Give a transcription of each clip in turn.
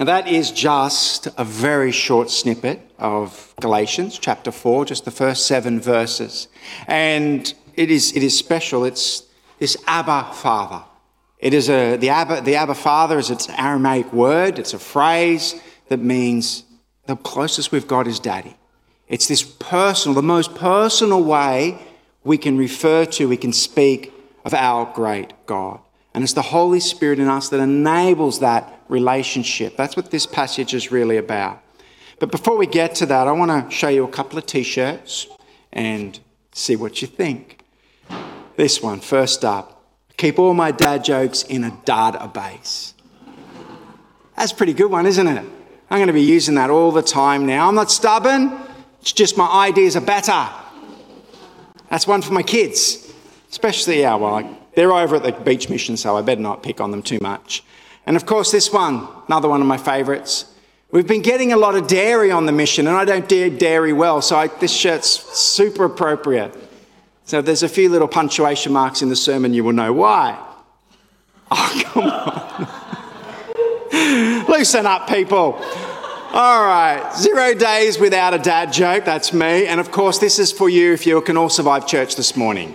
Now, that is just a very short snippet of Galatians chapter 4, just the first seven verses. And it is, it is special. It's this Abba Father. It is a, the, Abba, the Abba Father is its Aramaic word, it's a phrase that means the closest we've got is daddy. It's this personal, the most personal way we can refer to, we can speak of our great God. And it's the Holy Spirit in us that enables that relationship. That's what this passage is really about. But before we get to that, I want to show you a couple of t shirts and see what you think. This one, first up keep all my dad jokes in a database. That's a pretty good one, isn't it? I'm going to be using that all the time now. I'm not stubborn, it's just my ideas are better. That's one for my kids, especially, yeah, well, they're over at the beach mission, so I better not pick on them too much. And of course, this one, another one of my favourites. We've been getting a lot of dairy on the mission, and I don't do dairy well, so I, this shirt's super appropriate. So there's a few little punctuation marks in the sermon, you will know why. Oh, come on. Loosen up, people. All right, zero days without a dad joke, that's me. And of course, this is for you if you can all survive church this morning.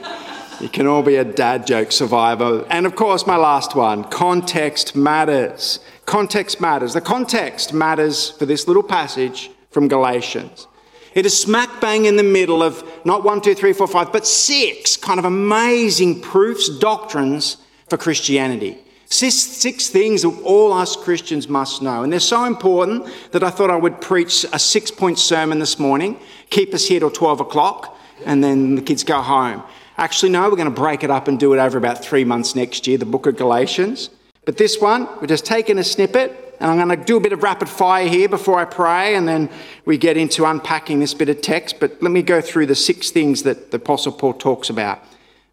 You can all be a dad joke survivor. And of course, my last one context matters. Context matters. The context matters for this little passage from Galatians. It is smack bang in the middle of not one, two, three, four, five, but six kind of amazing proofs, doctrines for Christianity. Six, six things that all us Christians must know. And they're so important that I thought I would preach a six point sermon this morning, keep us here till 12 o'clock, and then the kids go home. Actually, no, we're going to break it up and do it over about three months next year, the book of Galatians. But this one, we're just taking a snippet, and I'm going to do a bit of rapid fire here before I pray, and then we get into unpacking this bit of text. But let me go through the six things that the Apostle Paul talks about.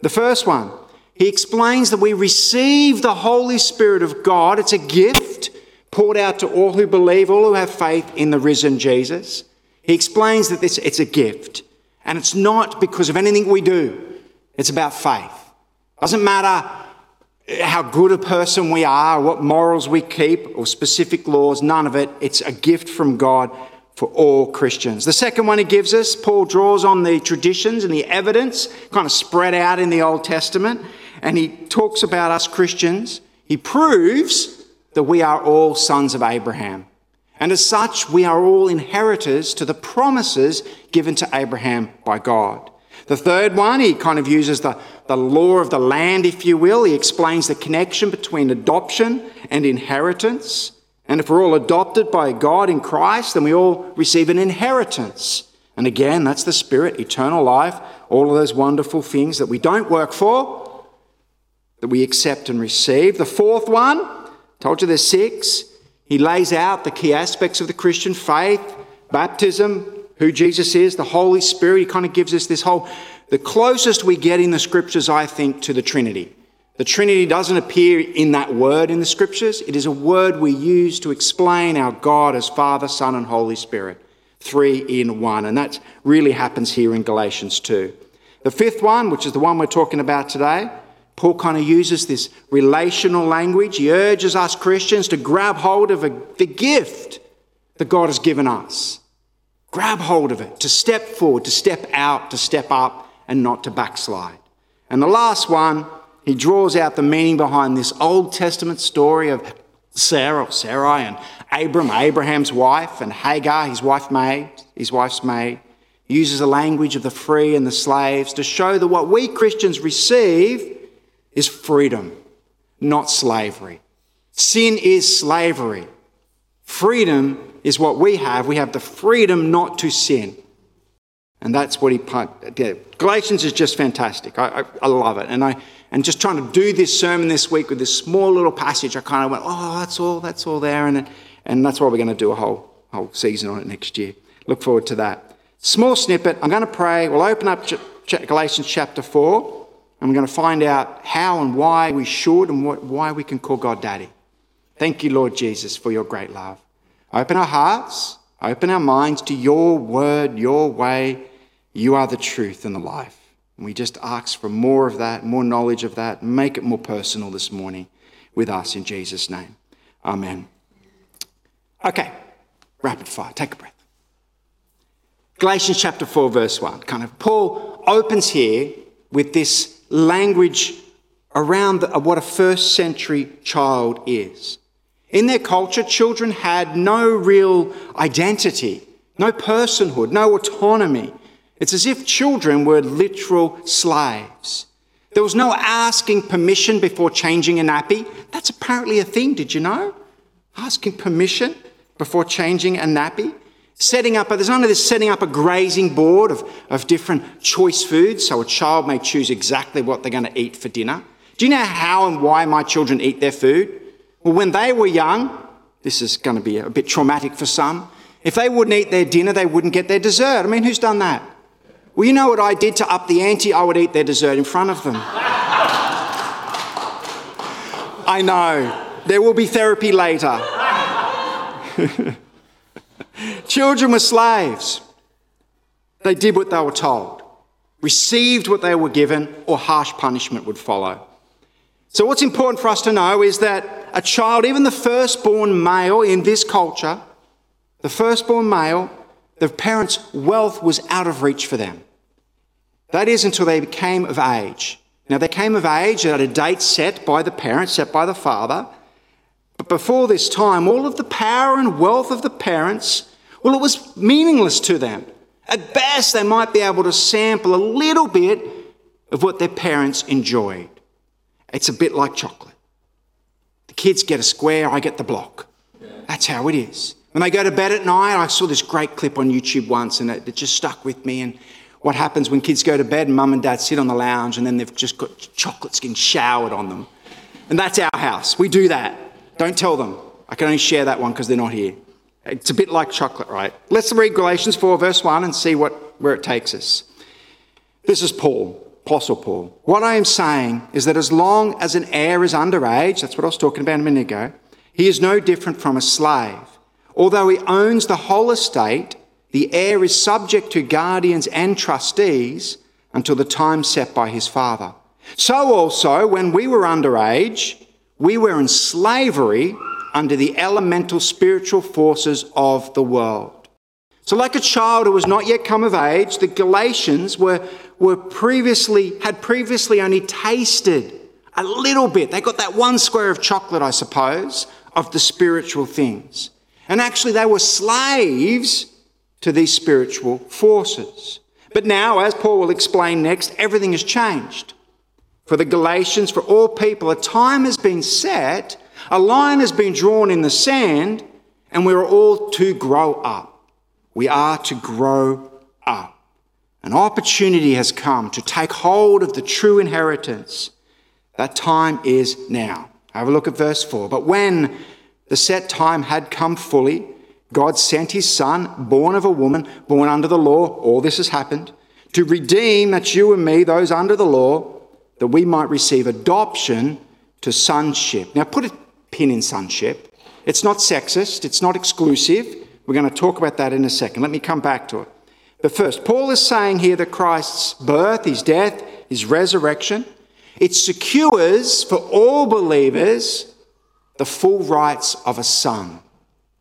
The first one, he explains that we receive the Holy Spirit of God. It's a gift poured out to all who believe, all who have faith in the risen Jesus. He explains that this, it's a gift, and it's not because of anything we do. It's about faith. Doesn't matter how good a person we are, what morals we keep, or specific laws, none of it. It's a gift from God for all Christians. The second one he gives us, Paul draws on the traditions and the evidence kind of spread out in the Old Testament, and he talks about us Christians. He proves that we are all sons of Abraham. And as such, we are all inheritors to the promises given to Abraham by God. The third one, he kind of uses the, the law of the land, if you will. He explains the connection between adoption and inheritance. And if we're all adopted by God in Christ, then we all receive an inheritance. And again, that's the Spirit, eternal life, all of those wonderful things that we don't work for, that we accept and receive. The fourth one, told you there's six, he lays out the key aspects of the Christian faith baptism, who Jesus is, the Holy Spirit. He kind of gives us this whole, the closest we get in the scriptures, I think, to the Trinity. The Trinity doesn't appear in that word in the scriptures. It is a word we use to explain our God as Father, Son, and Holy Spirit. Three in one. And that really happens here in Galatians 2. The fifth one, which is the one we're talking about today, Paul kind of uses this relational language. He urges us Christians to grab hold of a, the gift that God has given us. Grab hold of it, to step forward, to step out, to step up, and not to backslide. And the last one, he draws out the meaning behind this Old Testament story of Sarah, Sarai, and Abram, Abraham's wife, and Hagar, his wife maid, his wife's maid. He uses the language of the free and the slaves to show that what we Christians receive is freedom, not slavery. Sin is slavery. Freedom is what we have. We have the freedom not to sin. And that's what he did. Galatians is just fantastic. I, I, I, love it. And I and just trying to do this sermon this week with this small little passage, I kind of went, oh, that's all, that's all there. And, and that's why we're going to do a whole, whole season on it next year. Look forward to that. Small snippet. I'm going to pray. We'll open up Galatians chapter 4, and we're going to find out how and why we should and what, why we can call God Daddy. Thank you, Lord Jesus, for your great love. Open our hearts, open our minds to your word, your way. You are the truth and the life. And we just ask for more of that, more knowledge of that. Make it more personal this morning with us in Jesus' name. Amen. Okay, rapid fire, take a breath. Galatians chapter 4, verse 1. Kind of Paul opens here with this language around what a first century child is. In their culture, children had no real identity, no personhood, no autonomy. It's as if children were literal slaves. There was no asking permission before changing a nappy. That's apparently a thing, did you know? Asking permission before changing a nappy. Setting up, there's of this setting up a grazing board of, of different choice foods so a child may choose exactly what they're going to eat for dinner. Do you know how and why my children eat their food? Well, when they were young, this is going to be a bit traumatic for some. If they wouldn't eat their dinner, they wouldn't get their dessert. I mean, who's done that? Well, you know what I did to up the ante? I would eat their dessert in front of them. I know. There will be therapy later. Children were slaves. They did what they were told, received what they were given, or harsh punishment would follow. So, what's important for us to know is that a child, even the firstborn male in this culture, the firstborn male, the parents' wealth was out of reach for them. That is until they became of age. Now, they came of age at a date set by the parents, set by the father. But before this time, all of the power and wealth of the parents, well, it was meaningless to them. At best, they might be able to sample a little bit of what their parents enjoyed. It's a bit like chocolate. The kids get a square, I get the block. That's how it is. When they go to bed at night, I saw this great clip on YouTube once and it, it just stuck with me. And what happens when kids go to bed and mum and dad sit on the lounge and then they've just got chocolates getting showered on them. And that's our house. We do that. Don't tell them. I can only share that one because they're not here. It's a bit like chocolate, right? Let's read Galatians 4, verse 1, and see what, where it takes us. This is Paul, Apostle Paul. What I am saying is that as long as an heir is underage, that's what I was talking about a minute ago, he is no different from a slave Although he owns the whole estate, the heir is subject to guardians and trustees until the time set by his father. So also, when we were underage, we were in slavery under the elemental spiritual forces of the world. So, like a child who was not yet come of age, the Galatians were, were previously, had previously only tasted a little bit. They got that one square of chocolate, I suppose, of the spiritual things. And actually, they were slaves to these spiritual forces. But now, as Paul will explain next, everything has changed. For the Galatians, for all people, a time has been set, a line has been drawn in the sand, and we're all to grow up. We are to grow up. An opportunity has come to take hold of the true inheritance. That time is now. Have a look at verse 4. But when the set time had come fully. God sent his son, born of a woman, born under the law. All this has happened to redeem, that you and me, those under the law, that we might receive adoption to sonship. Now, put a pin in sonship. It's not sexist, it's not exclusive. We're going to talk about that in a second. Let me come back to it. But first, Paul is saying here that Christ's birth, his death, his resurrection, it secures for all believers the full rights of a son,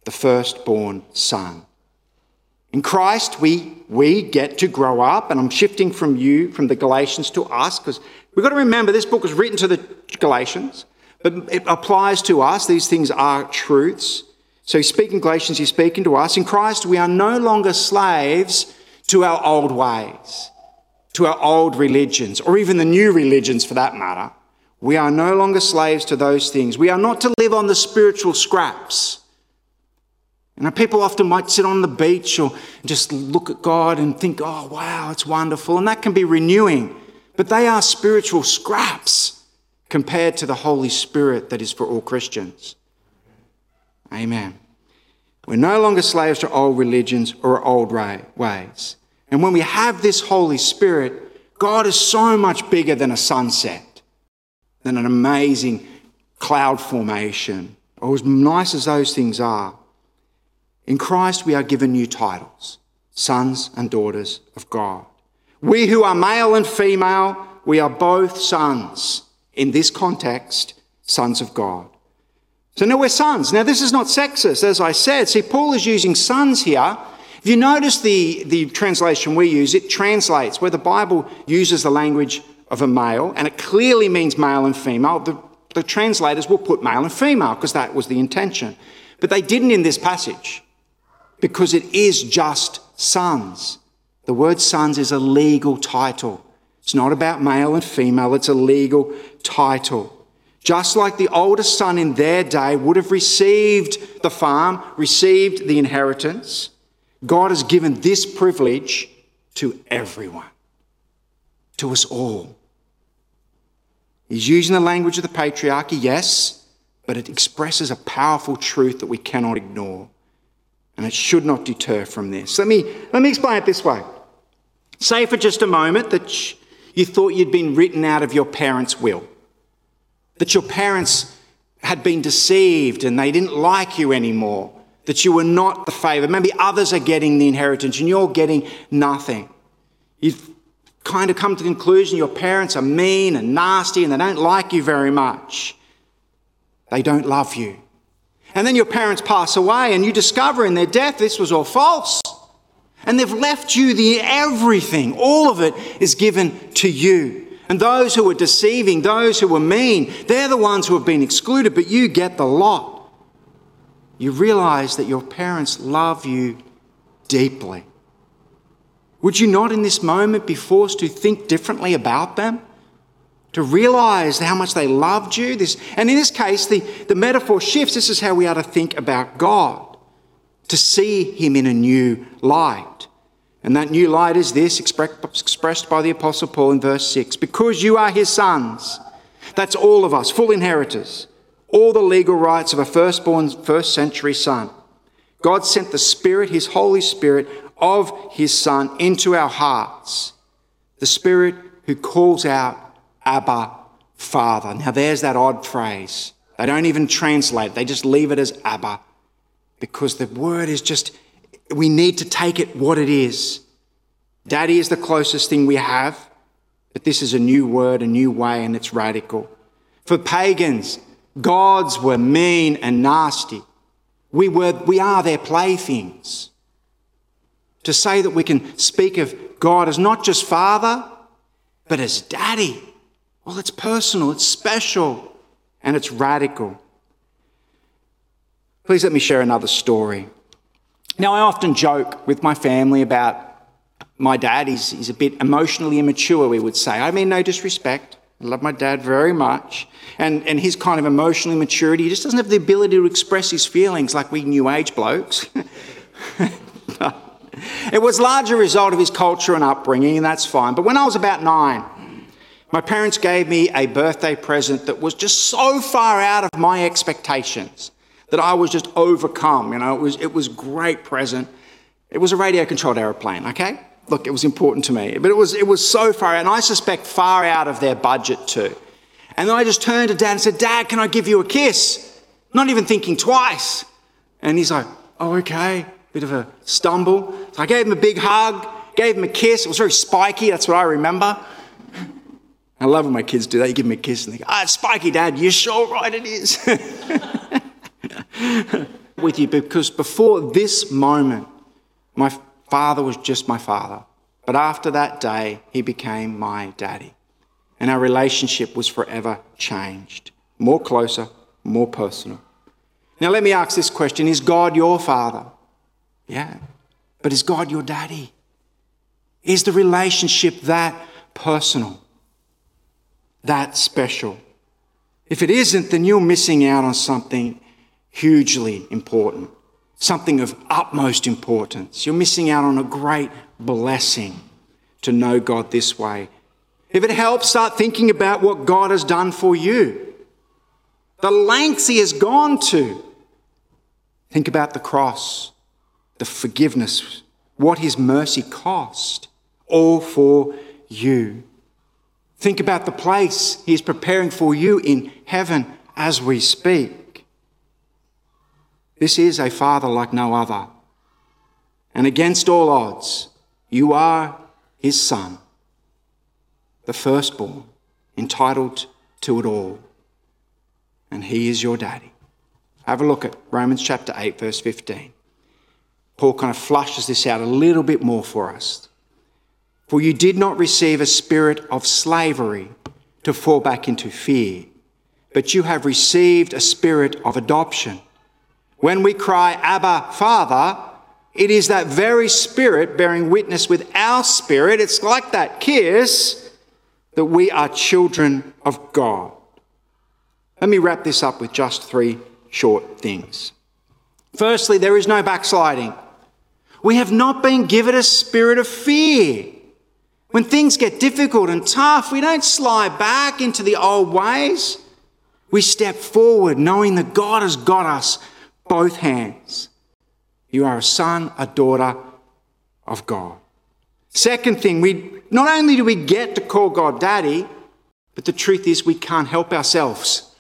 the firstborn son. In Christ, we, we get to grow up, and I'm shifting from you, from the Galatians to us, because we've got to remember this book was written to the Galatians, but it applies to us. These things are truths. So he's speaking Galatians, he's speaking to us. In Christ, we are no longer slaves to our old ways, to our old religions, or even the new religions for that matter. We are no longer slaves to those things. We are not to live on the spiritual scraps. You know, people often might sit on the beach or just look at God and think, oh, wow, it's wonderful. And that can be renewing. But they are spiritual scraps compared to the Holy Spirit that is for all Christians. Amen. We're no longer slaves to old religions or old ways. And when we have this Holy Spirit, God is so much bigger than a sunset than an amazing cloud formation, or as nice as those things are. In Christ, we are given new titles sons and daughters of God. We who are male and female, we are both sons. In this context, sons of God. So now we're sons. Now, this is not sexist, as I said. See, Paul is using sons here. If you notice the, the translation we use, it translates where the Bible uses the language of a male, and it clearly means male and female. The, the translators will put male and female because that was the intention. But they didn't in this passage because it is just sons. The word sons is a legal title. It's not about male and female, it's a legal title. Just like the oldest son in their day would have received the farm, received the inheritance, God has given this privilege to everyone, to us all. He's using the language of the patriarchy, yes, but it expresses a powerful truth that we cannot ignore. And it should not deter from this. Let me, let me explain it this way. Say for just a moment that you thought you'd been written out of your parents' will that your parents had been deceived and they didn't like you anymore, that you were not the favourite. Maybe others are getting the inheritance and you're getting nothing. You've kind of come to the conclusion your parents are mean and nasty and they don't like you very much. They don't love you. And then your parents pass away and you discover in their death this was all false. And they've left you the everything. All of it is given to you. And those who are deceiving, those who are mean, they're the ones who have been excluded, but you get the lot. You realize that your parents love you deeply. Would you not in this moment be forced to think differently about them? To realize how much they loved you? This, and in this case, the, the metaphor shifts. This is how we are to think about God, to see Him in a new light. And that new light is this, expressed by the Apostle Paul in verse 6 because you are his sons. That's all of us, full inheritors, all the legal rights of a firstborn first century son. God sent the Spirit, his Holy Spirit, of his Son into our hearts. The Spirit who calls out, Abba, Father. Now there's that odd phrase. They don't even translate they just leave it as Abba because the word is just we need to take it what it is. Daddy is the closest thing we have, but this is a new word, a new way, and it's radical. For pagans, gods were mean and nasty. We, were, we are their playthings. To say that we can speak of God as not just Father, but as Daddy, well, it's personal, it's special, and it's radical. Please let me share another story. Now, I often joke with my family about my dad. He's, he's a bit emotionally immature, we would say. I mean, no disrespect. I love my dad very much. And, and his kind of emotional immaturity, he just doesn't have the ability to express his feelings like we new age blokes. it was largely a result of his culture and upbringing, and that's fine. But when I was about nine, my parents gave me a birthday present that was just so far out of my expectations that I was just overcome. You know, it was, it was great present. It was a radio controlled aeroplane, okay? Look, it was important to me, but it was, it was so far, and I suspect far out of their budget too. And then I just turned to dad and said, Dad, can I give you a kiss? Not even thinking twice. And he's like, Oh, okay. Bit of a stumble. So I gave him a big hug, gave him a kiss. It was very spiky, that's what I remember. I love when my kids do that. You give them a kiss and they go, Ah, it's spiky, Dad. You're sure right it is. with you because before this moment, my father was just my father. But after that day, he became my daddy. And our relationship was forever changed. More closer, more personal. Now, let me ask this question Is God your father? Yeah. But is God your daddy? Is the relationship that personal? That special? If it isn't, then you're missing out on something hugely important, something of utmost importance. You're missing out on a great blessing to know God this way. If it helps, start thinking about what God has done for you, the lengths He has gone to. Think about the cross, the forgiveness, what His mercy cost, all for you. Think about the place He is preparing for you in heaven as we speak. This is a father like no other. And against all odds, you are his son, the firstborn, entitled to it all. And he is your daddy. Have a look at Romans chapter 8, verse 15. Paul kind of flushes this out a little bit more for us. For you did not receive a spirit of slavery to fall back into fear, but you have received a spirit of adoption. When we cry, Abba, Father, it is that very spirit bearing witness with our spirit. It's like that kiss that we are children of God. Let me wrap this up with just three short things. Firstly, there is no backsliding. We have not been given a spirit of fear. When things get difficult and tough, we don't slide back into the old ways. We step forward knowing that God has got us both hands. You are a son, a daughter of God. Second thing, we not only do we get to call God daddy, but the truth is we can't help ourselves.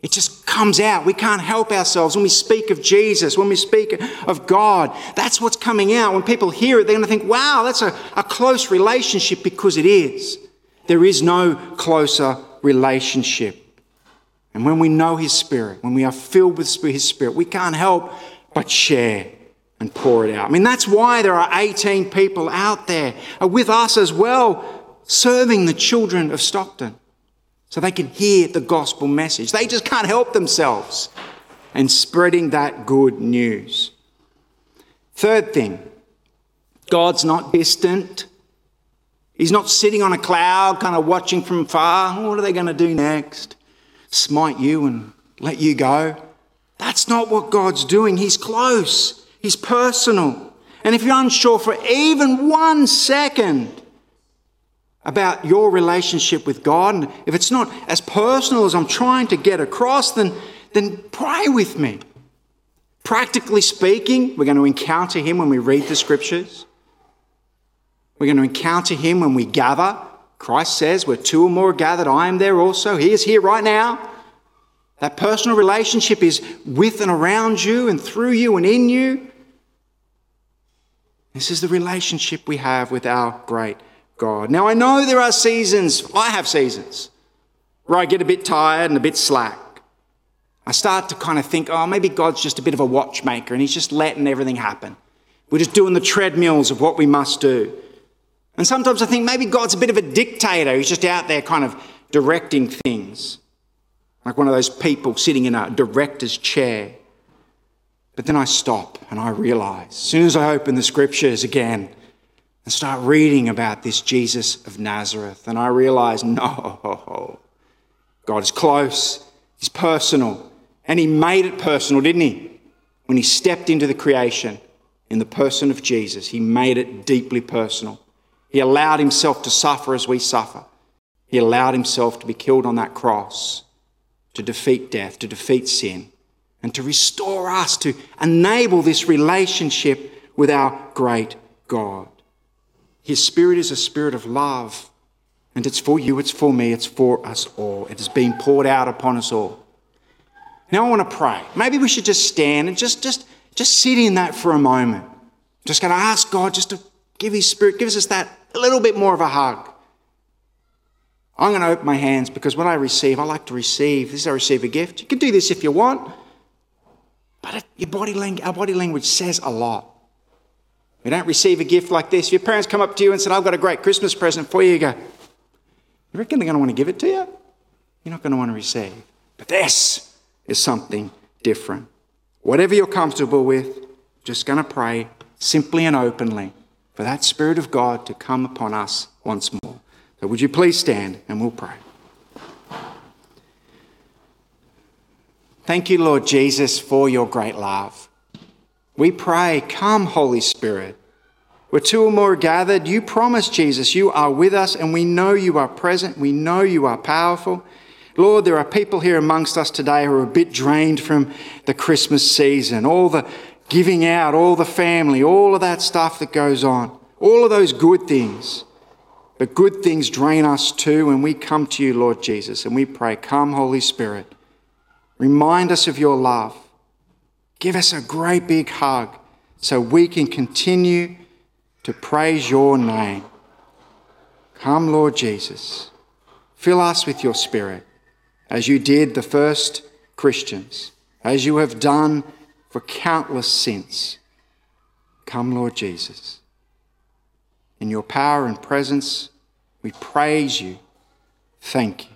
It just comes out. We can't help ourselves when we speak of Jesus, when we speak of God. That's what's coming out. When people hear it, they're going to think, wow, that's a, a close relationship because it is. There is no closer relationship. And when we know His Spirit, when we are filled with His Spirit, we can't help but share and pour it out. I mean, that's why there are 18 people out there uh, with us as well, serving the children of Stockton so they can hear the gospel message. They just can't help themselves and spreading that good news. Third thing, God's not distant. He's not sitting on a cloud, kind of watching from far. What are they going to do next? Smite you and let you go? That's not what God's doing. He's close, He's personal. And if you're unsure for even one second about your relationship with God, and if it's not as personal as I'm trying to get across, then, then pray with me. Practically speaking, we're going to encounter Him when we read the scriptures. We're going to encounter Him when we gather. Christ says, Where two or more are gathered, I am there also. He is here right now. That personal relationship is with and around you and through you and in you. This is the relationship we have with our great God. Now, I know there are seasons, I have seasons, where I get a bit tired and a bit slack. I start to kind of think, oh, maybe God's just a bit of a watchmaker and he's just letting everything happen. We're just doing the treadmills of what we must do. And sometimes I think maybe God's a bit of a dictator. He's just out there kind of directing things, like one of those people sitting in a director's chair. But then I stop and I realize, as soon as I open the scriptures again, and start reading about this Jesus of Nazareth. And I realize, no, God is close, He's personal. And He made it personal, didn't He? When He stepped into the creation in the person of Jesus, He made it deeply personal. He allowed Himself to suffer as we suffer. He allowed Himself to be killed on that cross to defeat death, to defeat sin, and to restore us, to enable this relationship with our great God. His Spirit is a spirit of love. And it's for you, it's for me, it's for us all. It has been poured out upon us all. Now I want to pray. Maybe we should just stand and just, just, just sit in that for a moment. Just going to ask God just to give His Spirit, gives us that a little bit more of a hug. I'm going to open my hands because when I receive, I like to receive. This is I receive a gift. You can do this if you want, but your body language, our body language says a lot. We don't receive a gift like this. If your parents come up to you and said, I've got a great Christmas present for you. You go, You reckon they're going to want to give it to you? You're not going to want to receive. But this is something different. Whatever you're comfortable with, just going to pray simply and openly for that Spirit of God to come upon us once more. So, would you please stand and we'll pray? Thank you, Lord Jesus, for your great love. We pray, Come, Holy Spirit. Where two or more gathered, you promise, Jesus, you are with us, and we know you are present. We know you are powerful. Lord, there are people here amongst us today who are a bit drained from the Christmas season, all the giving out, all the family, all of that stuff that goes on, all of those good things. But good things drain us too, and we come to you, Lord Jesus, and we pray, Come, Holy Spirit. Remind us of your love. Give us a great big hug so we can continue to praise your name. Come, Lord Jesus. Fill us with your Spirit as you did the first Christians as you have done for countless sins. Come, Lord Jesus. In your power and presence, we praise you. Thank you.